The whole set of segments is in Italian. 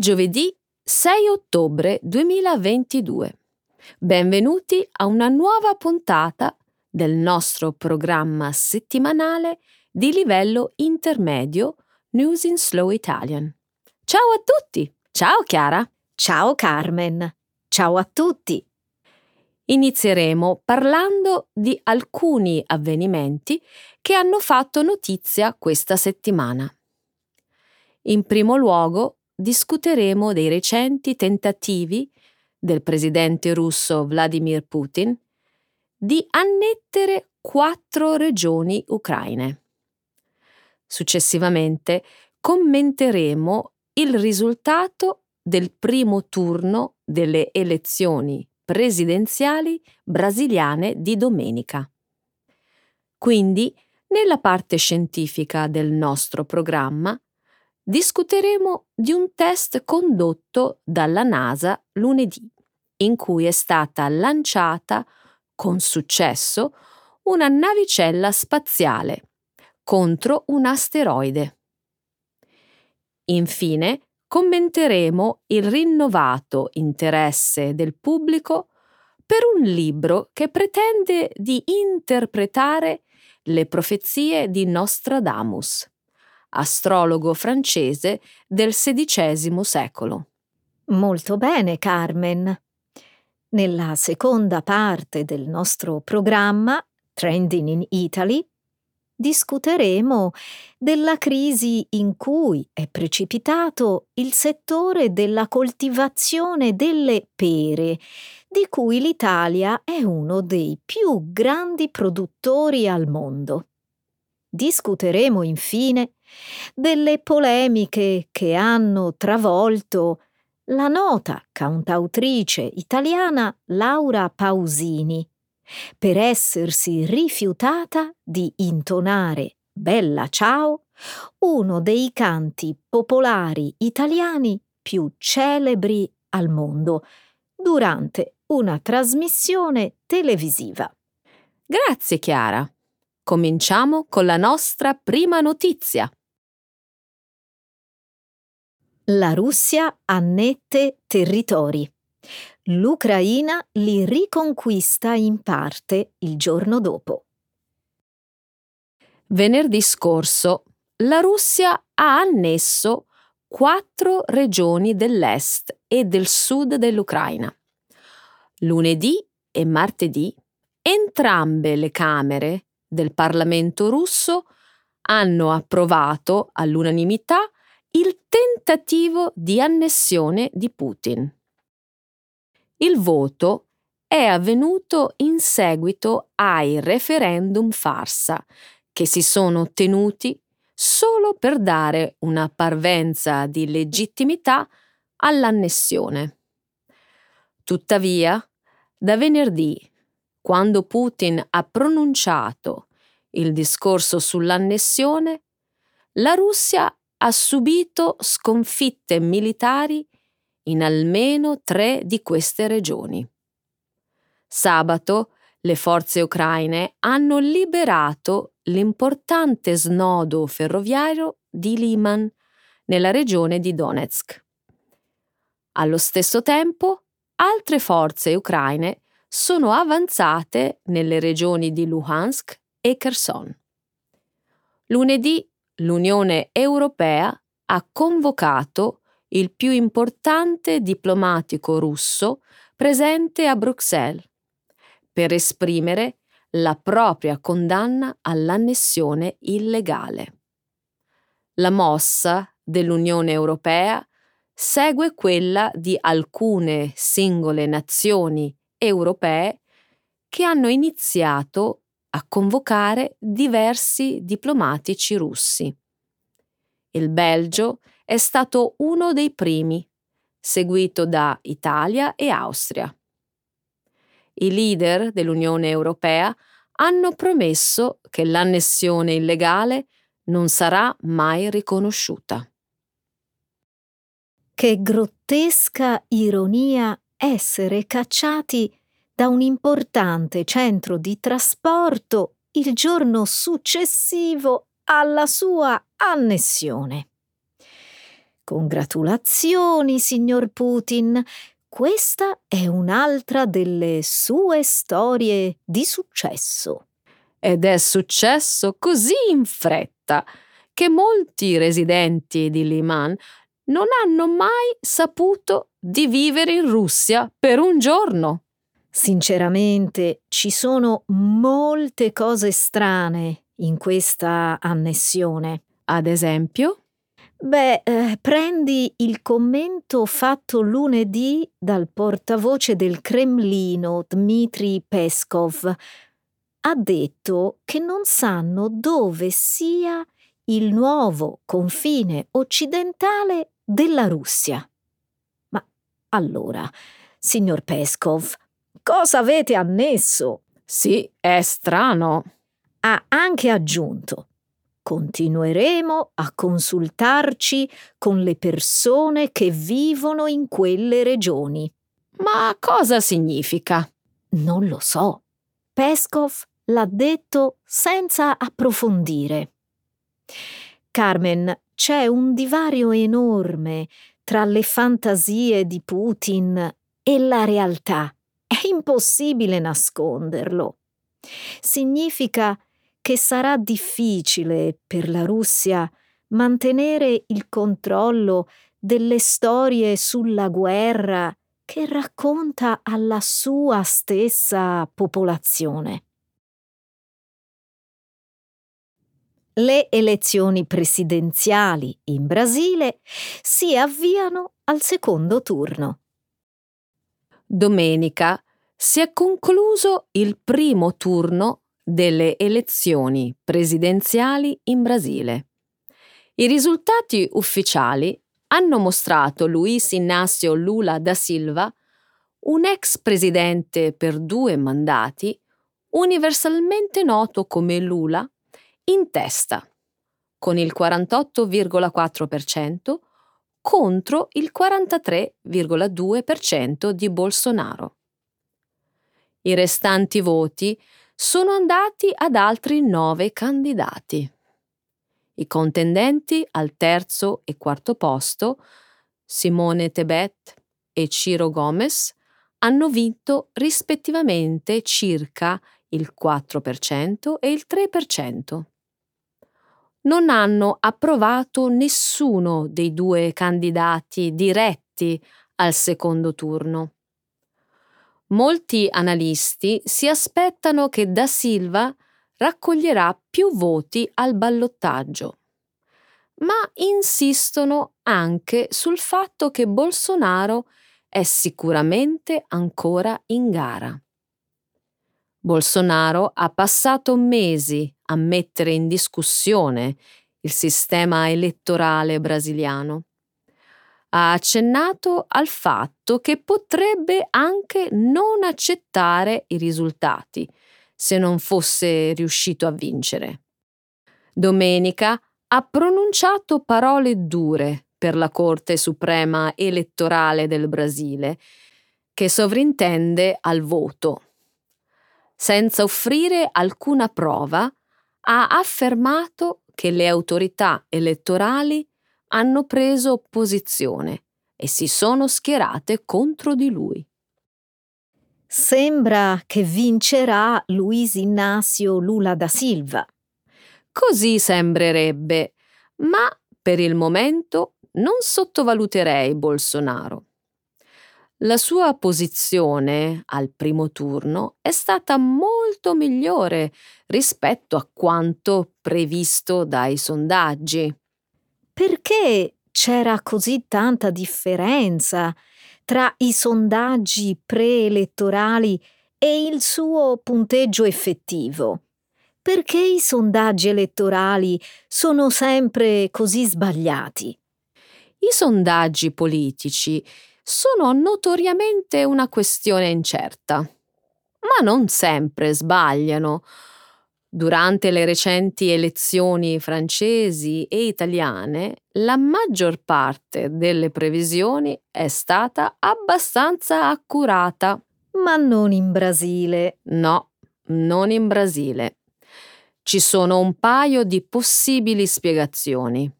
giovedì 6 ottobre 2022. Benvenuti a una nuova puntata del nostro programma settimanale di livello intermedio News in Slow Italian. Ciao a tutti! Ciao Chiara! Ciao Carmen! Ciao a tutti! Inizieremo parlando di alcuni avvenimenti che hanno fatto notizia questa settimana. In primo luogo discuteremo dei recenti tentativi del presidente russo Vladimir Putin di annettere quattro regioni ucraine. Successivamente commenteremo il risultato del primo turno delle elezioni presidenziali brasiliane di domenica. Quindi, nella parte scientifica del nostro programma, discuteremo di un test condotto dalla NASA lunedì, in cui è stata lanciata con successo una navicella spaziale contro un asteroide. Infine, commenteremo il rinnovato interesse del pubblico per un libro che pretende di interpretare le profezie di Nostradamus astrologo francese del XVI secolo. Molto bene, Carmen. Nella seconda parte del nostro programma, Trending in Italy, discuteremo della crisi in cui è precipitato il settore della coltivazione delle pere, di cui l'Italia è uno dei più grandi produttori al mondo. Discuteremo infine delle polemiche che hanno travolto la nota cantautrice italiana Laura Pausini per essersi rifiutata di intonare Bella Ciao, uno dei canti popolari italiani più celebri al mondo, durante una trasmissione televisiva. Grazie Chiara. Cominciamo con la nostra prima notizia. La Russia annette territori. L'Ucraina li riconquista in parte il giorno dopo. Venerdì scorso la Russia ha annesso quattro regioni dell'est e del sud dell'Ucraina. Lunedì e martedì entrambe le Camere del Parlamento russo hanno approvato all'unanimità il tentativo di annessione di Putin. Il voto è avvenuto in seguito ai referendum farsa che si sono tenuti solo per dare una parvenza di legittimità all'annessione. Tuttavia, da venerdì quando Putin ha pronunciato il discorso sull'annessione, la Russia ha subito sconfitte militari in almeno tre di queste regioni. Sabato le forze ucraine hanno liberato l'importante snodo ferroviario di Liman nella regione di Donetsk. Allo stesso tempo, altre forze ucraine sono avanzate nelle regioni di Luhansk e Kherson. Lunedì l'Unione Europea ha convocato il più importante diplomatico russo presente a Bruxelles per esprimere la propria condanna all'annessione illegale. La mossa dell'Unione Europea segue quella di alcune singole nazioni europee che hanno iniziato a convocare diversi diplomatici russi. Il Belgio è stato uno dei primi, seguito da Italia e Austria. I leader dell'Unione Europea hanno promesso che l'annessione illegale non sarà mai riconosciuta. Che grottesca ironia essere cacciati da un importante centro di trasporto il giorno successivo alla sua annessione. Congratulazioni, signor Putin. Questa è un'altra delle sue storie di successo. Ed è successo così in fretta che molti residenti di Liman non hanno mai saputo di vivere in Russia per un giorno. Sinceramente, ci sono molte cose strane in questa annessione. Ad esempio? Beh, eh, prendi il commento fatto lunedì dal portavoce del Cremlino, Dmitry Peskov. Ha detto che non sanno dove sia il nuovo confine occidentale della Russia. Ma allora, signor Peskov, cosa avete annesso? Sì, è strano. Ha anche aggiunto. Continueremo a consultarci con le persone che vivono in quelle regioni. Ma cosa significa? Non lo so. Peskov l'ha detto senza approfondire. Carmen, c'è un divario enorme tra le fantasie di Putin e la realtà. È impossibile nasconderlo. Significa che sarà difficile per la Russia mantenere il controllo delle storie sulla guerra che racconta alla sua stessa popolazione. le elezioni presidenziali in Brasile si avviano al secondo turno. Domenica si è concluso il primo turno delle elezioni presidenziali in Brasile. I risultati ufficiali hanno mostrato Luiz Inácio Lula da Silva, un ex presidente per due mandati, universalmente noto come Lula, in testa, con il 48,4% contro il 43,2% di Bolsonaro. I restanti voti sono andati ad altri nove candidati. I contendenti al terzo e quarto posto, Simone Tebet e Ciro Gomez, hanno vinto rispettivamente circa il 4% e il 3% non hanno approvato nessuno dei due candidati diretti al secondo turno. Molti analisti si aspettano che Da Silva raccoglierà più voti al ballottaggio, ma insistono anche sul fatto che Bolsonaro è sicuramente ancora in gara. Bolsonaro ha passato mesi a mettere in discussione il sistema elettorale brasiliano. Ha accennato al fatto che potrebbe anche non accettare i risultati se non fosse riuscito a vincere. Domenica ha pronunciato parole dure per la Corte Suprema elettorale del Brasile, che sovrintende al voto senza offrire alcuna prova, ha affermato che le autorità elettorali hanno preso posizione e si sono schierate contro di lui. Sembra che vincerà Luis Inácio Lula da Silva. Così sembrerebbe, ma per il momento non sottovaluterei Bolsonaro. La sua posizione al primo turno è stata molto migliore rispetto a quanto previsto dai sondaggi. Perché c'era così tanta differenza tra i sondaggi preelettorali e il suo punteggio effettivo? Perché i sondaggi elettorali sono sempre così sbagliati? I sondaggi politici sono notoriamente una questione incerta. Ma non sempre sbagliano. Durante le recenti elezioni francesi e italiane, la maggior parte delle previsioni è stata abbastanza accurata. Ma non in Brasile. No, non in Brasile. Ci sono un paio di possibili spiegazioni.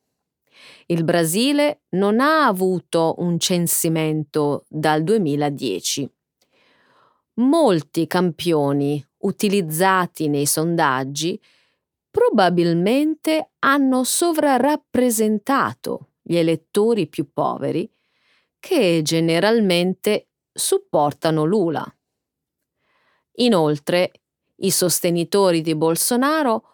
Il Brasile non ha avuto un censimento dal 2010. Molti campioni utilizzati nei sondaggi probabilmente hanno sovrarappresentato gli elettori più poveri che generalmente supportano Lula. Inoltre, i sostenitori di Bolsonaro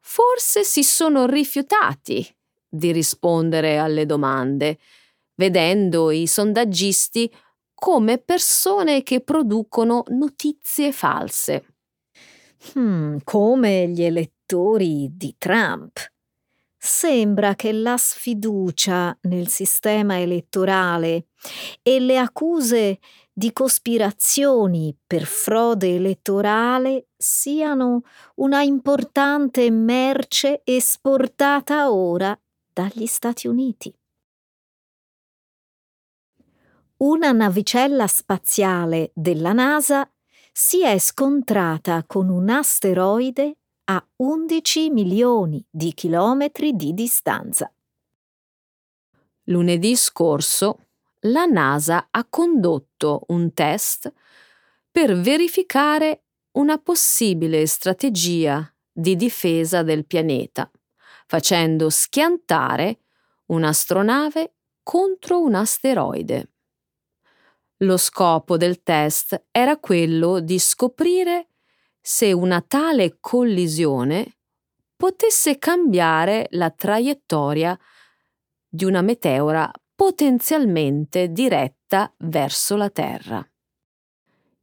forse si sono rifiutati di rispondere alle domande, vedendo i sondaggisti come persone che producono notizie false. Hmm, come gli elettori di Trump. Sembra che la sfiducia nel sistema elettorale e le accuse di cospirazioni per frode elettorale siano una importante merce esportata ora dagli Stati Uniti. Una navicella spaziale della NASA si è scontrata con un asteroide a 11 milioni di chilometri di distanza. Lunedì scorso la NASA ha condotto un test per verificare una possibile strategia di difesa del pianeta, facendo schiantare un'astronave contro un asteroide. Lo scopo del test era quello di scoprire se una tale collisione potesse cambiare la traiettoria di una meteora potenzialmente diretta verso la Terra.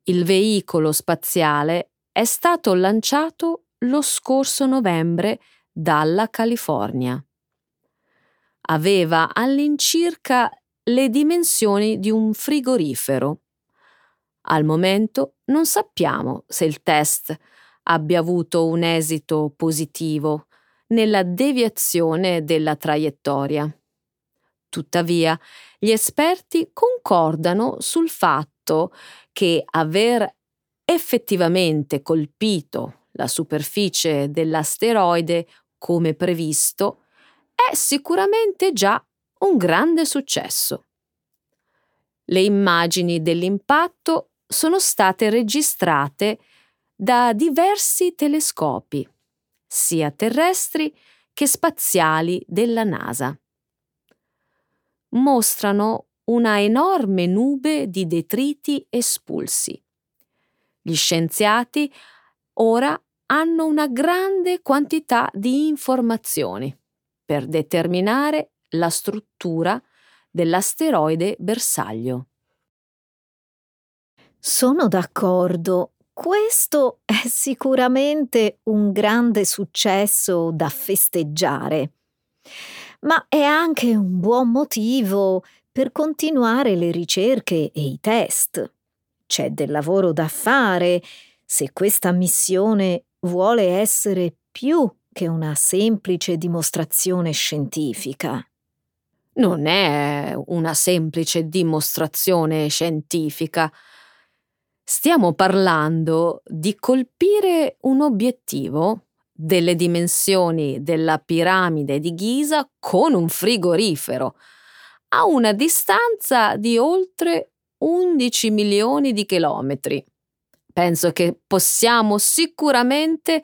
Il veicolo spaziale è stato lanciato lo scorso novembre dalla California. Aveva all'incirca le dimensioni di un frigorifero. Al momento non sappiamo se il test abbia avuto un esito positivo nella deviazione della traiettoria. Tuttavia, gli esperti concordano sul fatto che aver effettivamente colpito la superficie dell'asteroide come previsto è sicuramente già un grande successo. Le immagini dell'impatto sono state registrate da diversi telescopi, sia terrestri che spaziali della NASA. Mostrano una enorme nube di detriti espulsi. Gli scienziati ora hanno una grande quantità di informazioni per determinare la struttura dell'asteroide bersaglio. Sono d'accordo. Questo è sicuramente un grande successo da festeggiare, ma è anche un buon motivo per continuare le ricerche e i test. C'è del lavoro da fare se questa missione vuole essere più che una semplice dimostrazione scientifica. Non è una semplice dimostrazione scientifica. Stiamo parlando di colpire un obiettivo delle dimensioni della piramide di Ghisa con un frigorifero a una distanza di oltre 11 milioni di chilometri. Penso che possiamo sicuramente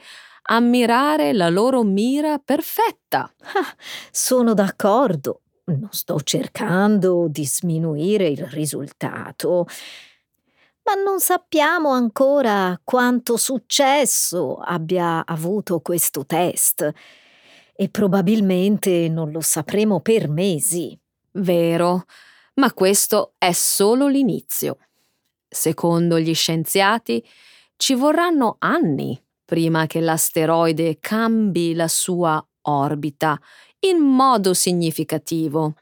ammirare la loro mira perfetta. Ah, sono d'accordo. Non sto cercando di sminuire il risultato, ma non sappiamo ancora quanto successo abbia avuto questo test e probabilmente non lo sapremo per mesi. Vero, ma questo è solo l'inizio. Secondo gli scienziati ci vorranno anni prima che l'asteroide cambi la sua orbita in modo significativo.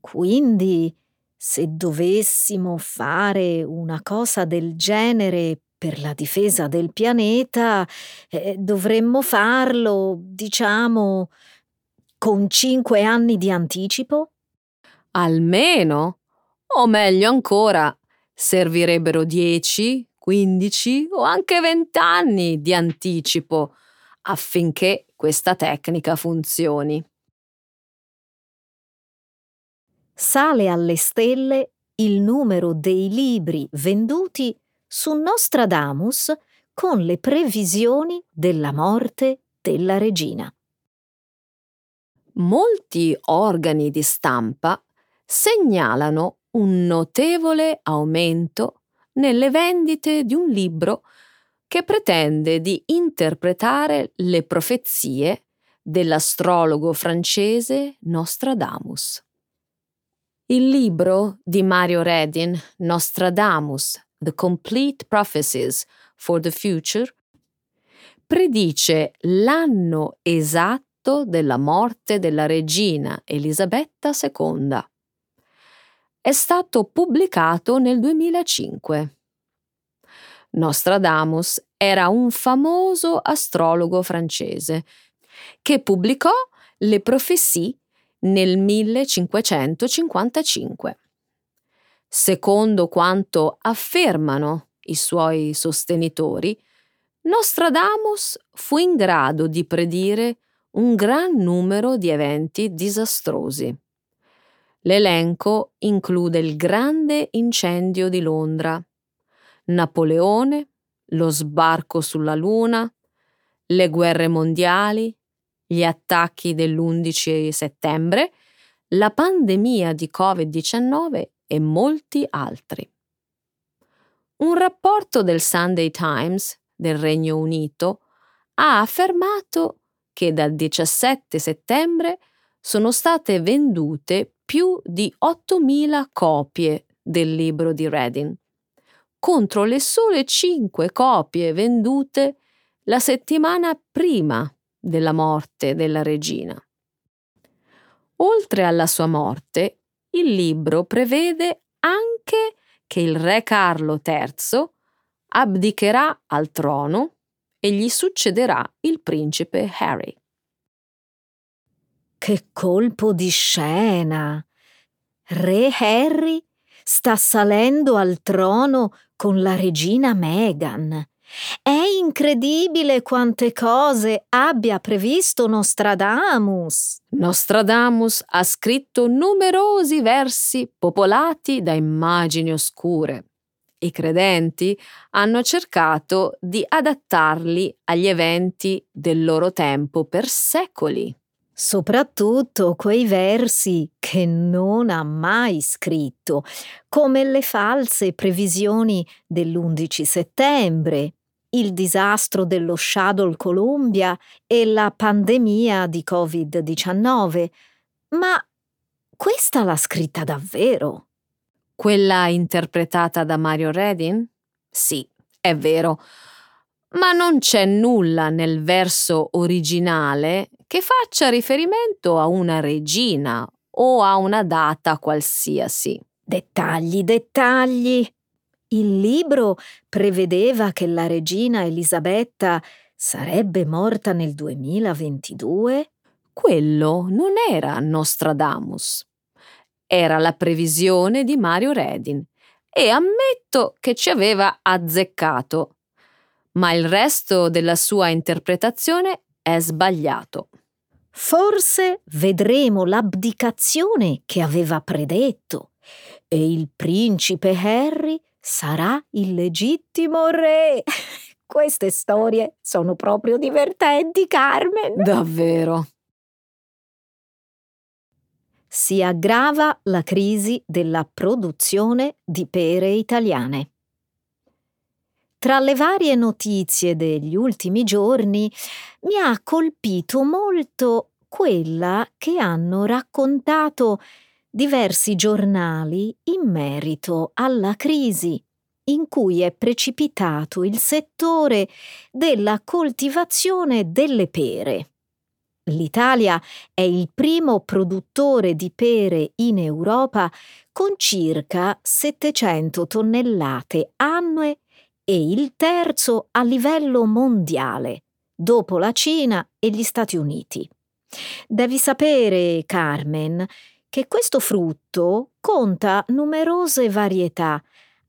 Quindi, se dovessimo fare una cosa del genere per la difesa del pianeta, eh, dovremmo farlo, diciamo, con cinque anni di anticipo? Almeno? O meglio ancora, servirebbero dieci, 15 o anche 20 anni di anticipo affinché questa tecnica funzioni. sale alle stelle il numero dei libri venduti su Nostradamus con le previsioni della morte della regina. Molti organi di stampa segnalano un notevole aumento nelle vendite di un libro che pretende di interpretare le profezie dell'astrologo francese Nostradamus. Il libro di Mario Redin, Nostradamus, The Complete Prophecies for the Future, predice l'anno esatto della morte della regina Elisabetta II. È stato pubblicato nel 2005. Nostradamus era un famoso astrologo francese che pubblicò le profezie nel 1555. Secondo quanto affermano i suoi sostenitori, Nostradamus fu in grado di predire un gran numero di eventi disastrosi. L'elenco include il grande incendio di Londra, Napoleone, lo sbarco sulla Luna, le guerre mondiali, gli attacchi dell'11 settembre, la pandemia di Covid-19 e molti altri. Un rapporto del Sunday Times del Regno Unito ha affermato che dal 17 settembre sono state vendute più di 8.000 copie del libro di Reading, contro le sole 5 copie vendute la settimana prima della morte della regina. Oltre alla sua morte, il libro prevede anche che il re Carlo III abdicherà al trono e gli succederà il principe Harry. Che colpo di scena! Re Harry sta salendo al trono con la regina Meghan è incredibile quante cose abbia previsto Nostradamus. Nostradamus ha scritto numerosi versi popolati da immagini oscure. I credenti hanno cercato di adattarli agli eventi del loro tempo per secoli. Soprattutto quei versi che non ha mai scritto, come le false previsioni dell'11 settembre, il disastro dello Shuttle Columbia e la pandemia di Covid-19. Ma questa l'ha scritta davvero? Quella interpretata da Mario Redin? Sì, è vero. Ma non c'è nulla nel verso originale che faccia riferimento a una regina o a una data qualsiasi. Dettagli, dettagli. Il libro prevedeva che la regina Elisabetta sarebbe morta nel 2022? Quello non era Nostradamus. Era la previsione di Mario Redin e ammetto che ci aveva azzeccato. Ma il resto della sua interpretazione è sbagliato. Forse vedremo l'abdicazione che aveva predetto e il principe Harry sarà il legittimo re. Queste storie sono proprio divertenti, Carmen. Davvero. Si aggrava la crisi della produzione di pere italiane. Tra le varie notizie degli ultimi giorni mi ha colpito molto quella che hanno raccontato diversi giornali in merito alla crisi in cui è precipitato il settore della coltivazione delle pere. L'Italia è il primo produttore di pere in Europa con circa 700 tonnellate annue e il terzo a livello mondiale, dopo la Cina e gli Stati Uniti. Devi sapere, Carmen, che questo frutto conta numerose varietà,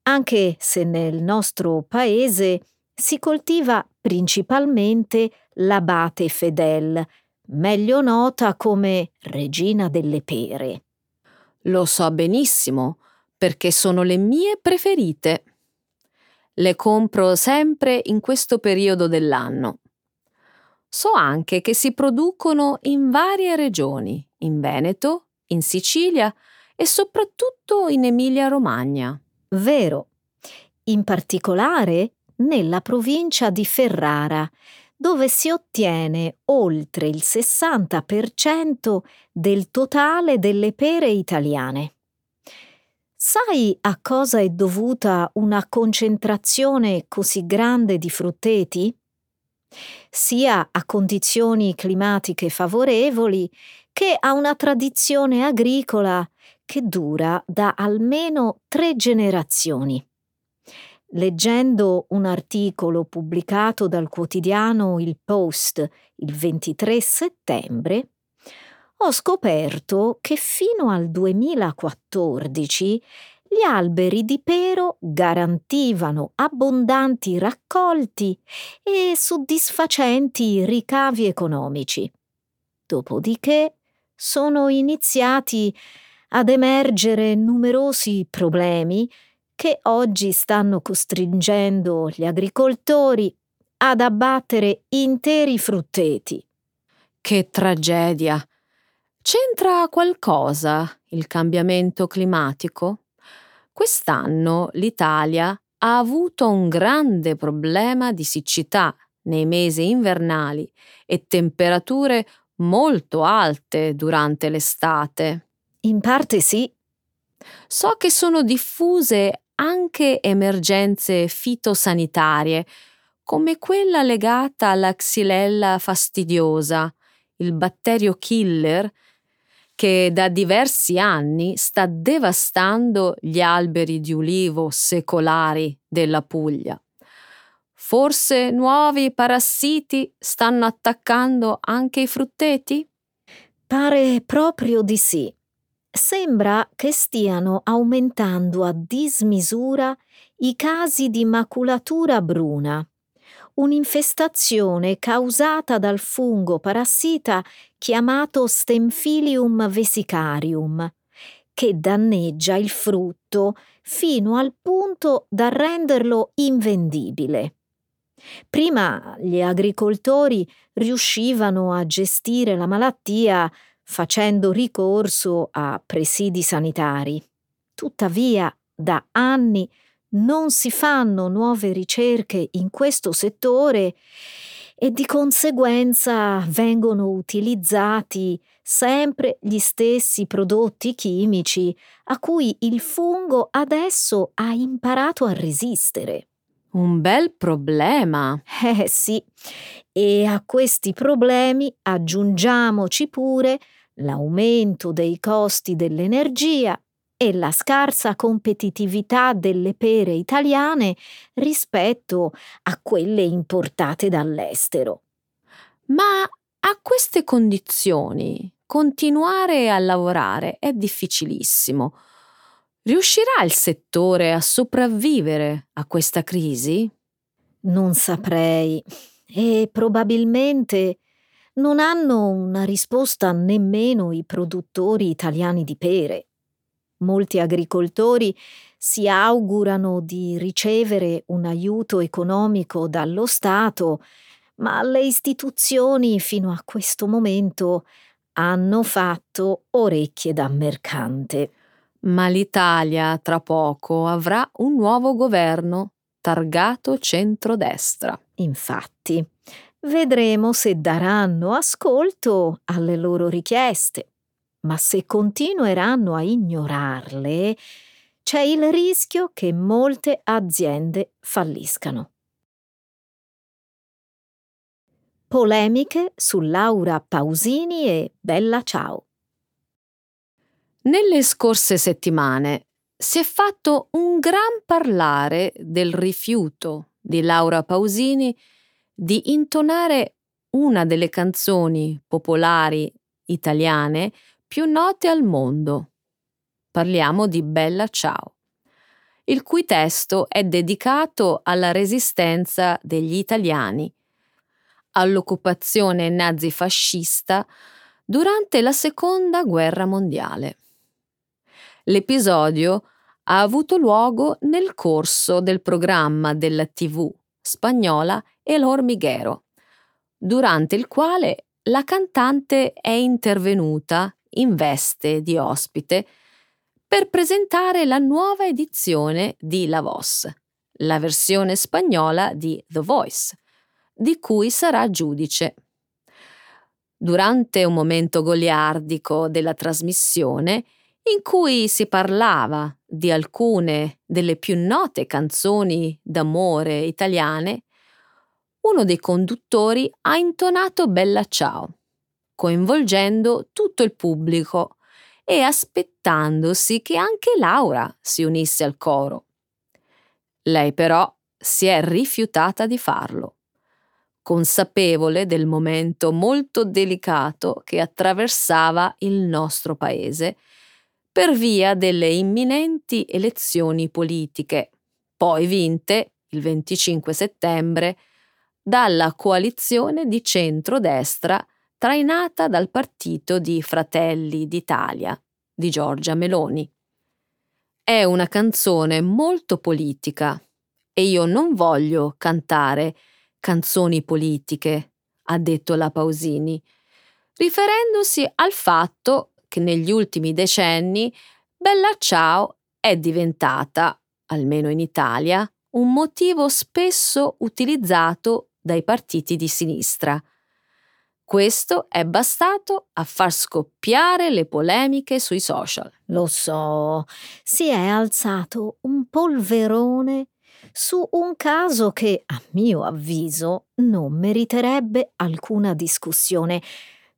anche se nel nostro paese si coltiva principalmente l'abate fedel, meglio nota come regina delle pere. Lo so benissimo, perché sono le mie preferite. Le compro sempre in questo periodo dell'anno. So anche che si producono in varie regioni, in Veneto, in Sicilia e soprattutto in Emilia-Romagna. Vero. In particolare nella provincia di Ferrara, dove si ottiene oltre il 60% del totale delle pere italiane. Sai a cosa è dovuta una concentrazione così grande di frutteti? Sia a condizioni climatiche favorevoli che a una tradizione agricola che dura da almeno tre generazioni. Leggendo un articolo pubblicato dal quotidiano Il Post il 23 settembre, ho scoperto che fino al 2014 gli alberi di pero garantivano abbondanti raccolti e soddisfacenti ricavi economici. Dopodiché sono iniziati ad emergere numerosi problemi che oggi stanno costringendo gli agricoltori ad abbattere interi frutteti. Che tragedia! C'entra qualcosa il cambiamento climatico? Quest'anno l'Italia ha avuto un grande problema di siccità nei mesi invernali e temperature molto alte durante l'estate. In parte sì. So che sono diffuse anche emergenze fitosanitarie, come quella legata alla xylella fastidiosa, il batterio killer che da diversi anni sta devastando gli alberi di ulivo secolari della Puglia. Forse nuovi parassiti stanno attaccando anche i frutteti? Pare proprio di sì sembra che stiano aumentando a dismisura i casi di maculatura bruna, un'infestazione causata dal fungo parassita chiamato Stemphilium vesicarium, che danneggia il frutto fino al punto da renderlo invendibile. Prima gli agricoltori riuscivano a gestire la malattia facendo ricorso a presidi sanitari. Tuttavia, da anni non si fanno nuove ricerche in questo settore e di conseguenza vengono utilizzati sempre gli stessi prodotti chimici a cui il fungo adesso ha imparato a resistere. Un bel problema. Eh sì, e a questi problemi aggiungiamoci pure l'aumento dei costi dell'energia e la scarsa competitività delle pere italiane rispetto a quelle importate dall'estero. Ma a queste condizioni continuare a lavorare è difficilissimo. Riuscirà il settore a sopravvivere a questa crisi? Non saprei e probabilmente non hanno una risposta nemmeno i produttori italiani di pere. Molti agricoltori si augurano di ricevere un aiuto economico dallo Stato, ma le istituzioni fino a questo momento hanno fatto orecchie da mercante. Ma l'Italia tra poco avrà un nuovo governo targato centrodestra. Infatti, Vedremo se daranno ascolto alle loro richieste, ma se continueranno a ignorarle, c'è il rischio che molte aziende falliscano. Polemiche su Laura Pausini e Bella Ciao. Nelle scorse settimane si è fatto un gran parlare del rifiuto di Laura Pausini di intonare una delle canzoni popolari italiane più note al mondo. Parliamo di Bella Ciao, il cui testo è dedicato alla resistenza degli italiani all'occupazione nazifascista durante la Seconda Guerra Mondiale. L'episodio ha avuto luogo nel corso del programma della TV spagnola El Hormiguero, durante il quale la cantante è intervenuta in veste di ospite per presentare la nuova edizione di La Voz, la versione spagnola di The Voice, di cui sarà giudice. Durante un momento goliardico della trasmissione, in cui si parlava di alcune delle più note canzoni d'amore italiane, uno dei conduttori ha intonato Bella Ciao, coinvolgendo tutto il pubblico e aspettandosi che anche Laura si unisse al coro. Lei però si è rifiutata di farlo consapevole del momento molto delicato che attraversava il nostro paese per via delle imminenti elezioni politiche, poi vinte il 25 settembre dalla coalizione di centrodestra trainata dal partito di Fratelli d'Italia di Giorgia Meloni. È una canzone molto politica e io non voglio cantare canzoni politiche, ha detto la Pausini, riferendosi al fatto che negli ultimi decenni Bella Ciao è diventata, almeno in Italia, un motivo spesso utilizzato dai partiti di sinistra. Questo è bastato a far scoppiare le polemiche sui social. Lo so, si è alzato un polverone su un caso che, a mio avviso, non meriterebbe alcuna discussione.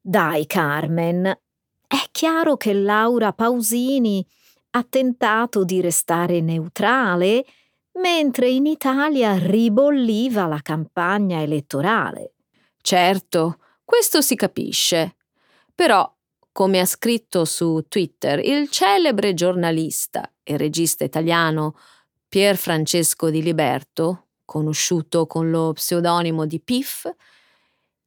Dai, Carmen, è chiaro che Laura Pausini ha tentato di restare neutrale mentre in Italia ribolliva la campagna elettorale. Certo, questo si capisce. Però, come ha scritto su Twitter il celebre giornalista e regista italiano Pier Francesco di Liberto, conosciuto con lo pseudonimo di Piff,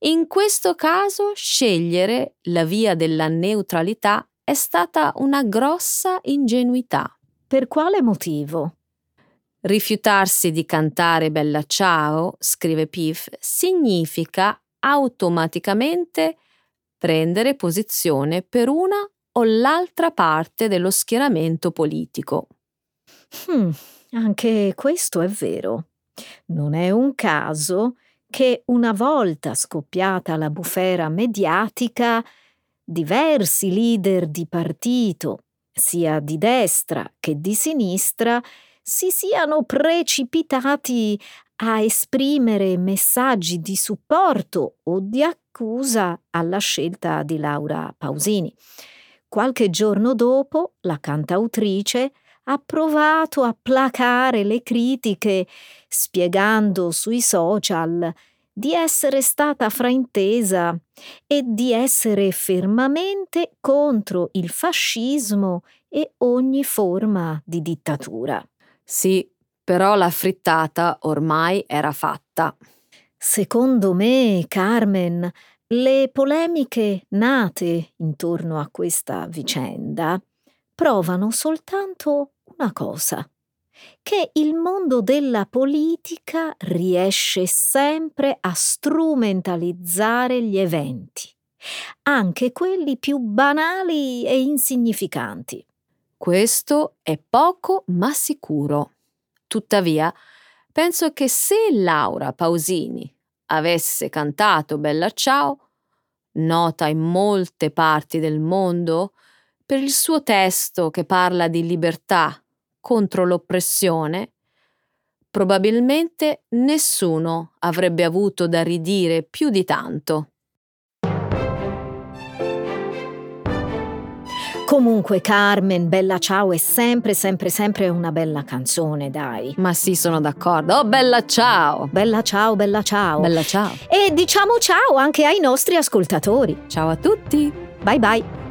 in questo caso scegliere la via della neutralità è stata una grossa ingenuità. Per quale motivo? Rifiutarsi di cantare Bella Ciao, scrive Piff, significa automaticamente prendere posizione per una o l'altra parte dello schieramento politico. Hmm, anche questo è vero. Non è un caso che una volta scoppiata la bufera mediatica, diversi leader di partito, sia di destra che di sinistra, si siano precipitati a esprimere messaggi di supporto o di accusa alla scelta di Laura Pausini. Qualche giorno dopo, la cantautrice ha provato a placare le critiche, spiegando sui social di essere stata fraintesa e di essere fermamente contro il fascismo e ogni forma di dittatura. Sì, però la frittata ormai era fatta. Secondo me, Carmen, le polemiche nate intorno a questa vicenda provano soltanto una cosa, che il mondo della politica riesce sempre a strumentalizzare gli eventi, anche quelli più banali e insignificanti. Questo è poco ma sicuro. Tuttavia, penso che se Laura Pausini avesse cantato Bella Ciao, nota in molte parti del mondo, per il suo testo che parla di libertà contro l'oppressione, probabilmente nessuno avrebbe avuto da ridire più di tanto. Comunque, Carmen, Bella Ciao è sempre, sempre, sempre una bella canzone, dai. Ma sì, sono d'accordo. Oh, Bella Ciao! Bella Ciao, Bella Ciao. Bella Ciao. E diciamo ciao anche ai nostri ascoltatori. Ciao a tutti! Bye bye.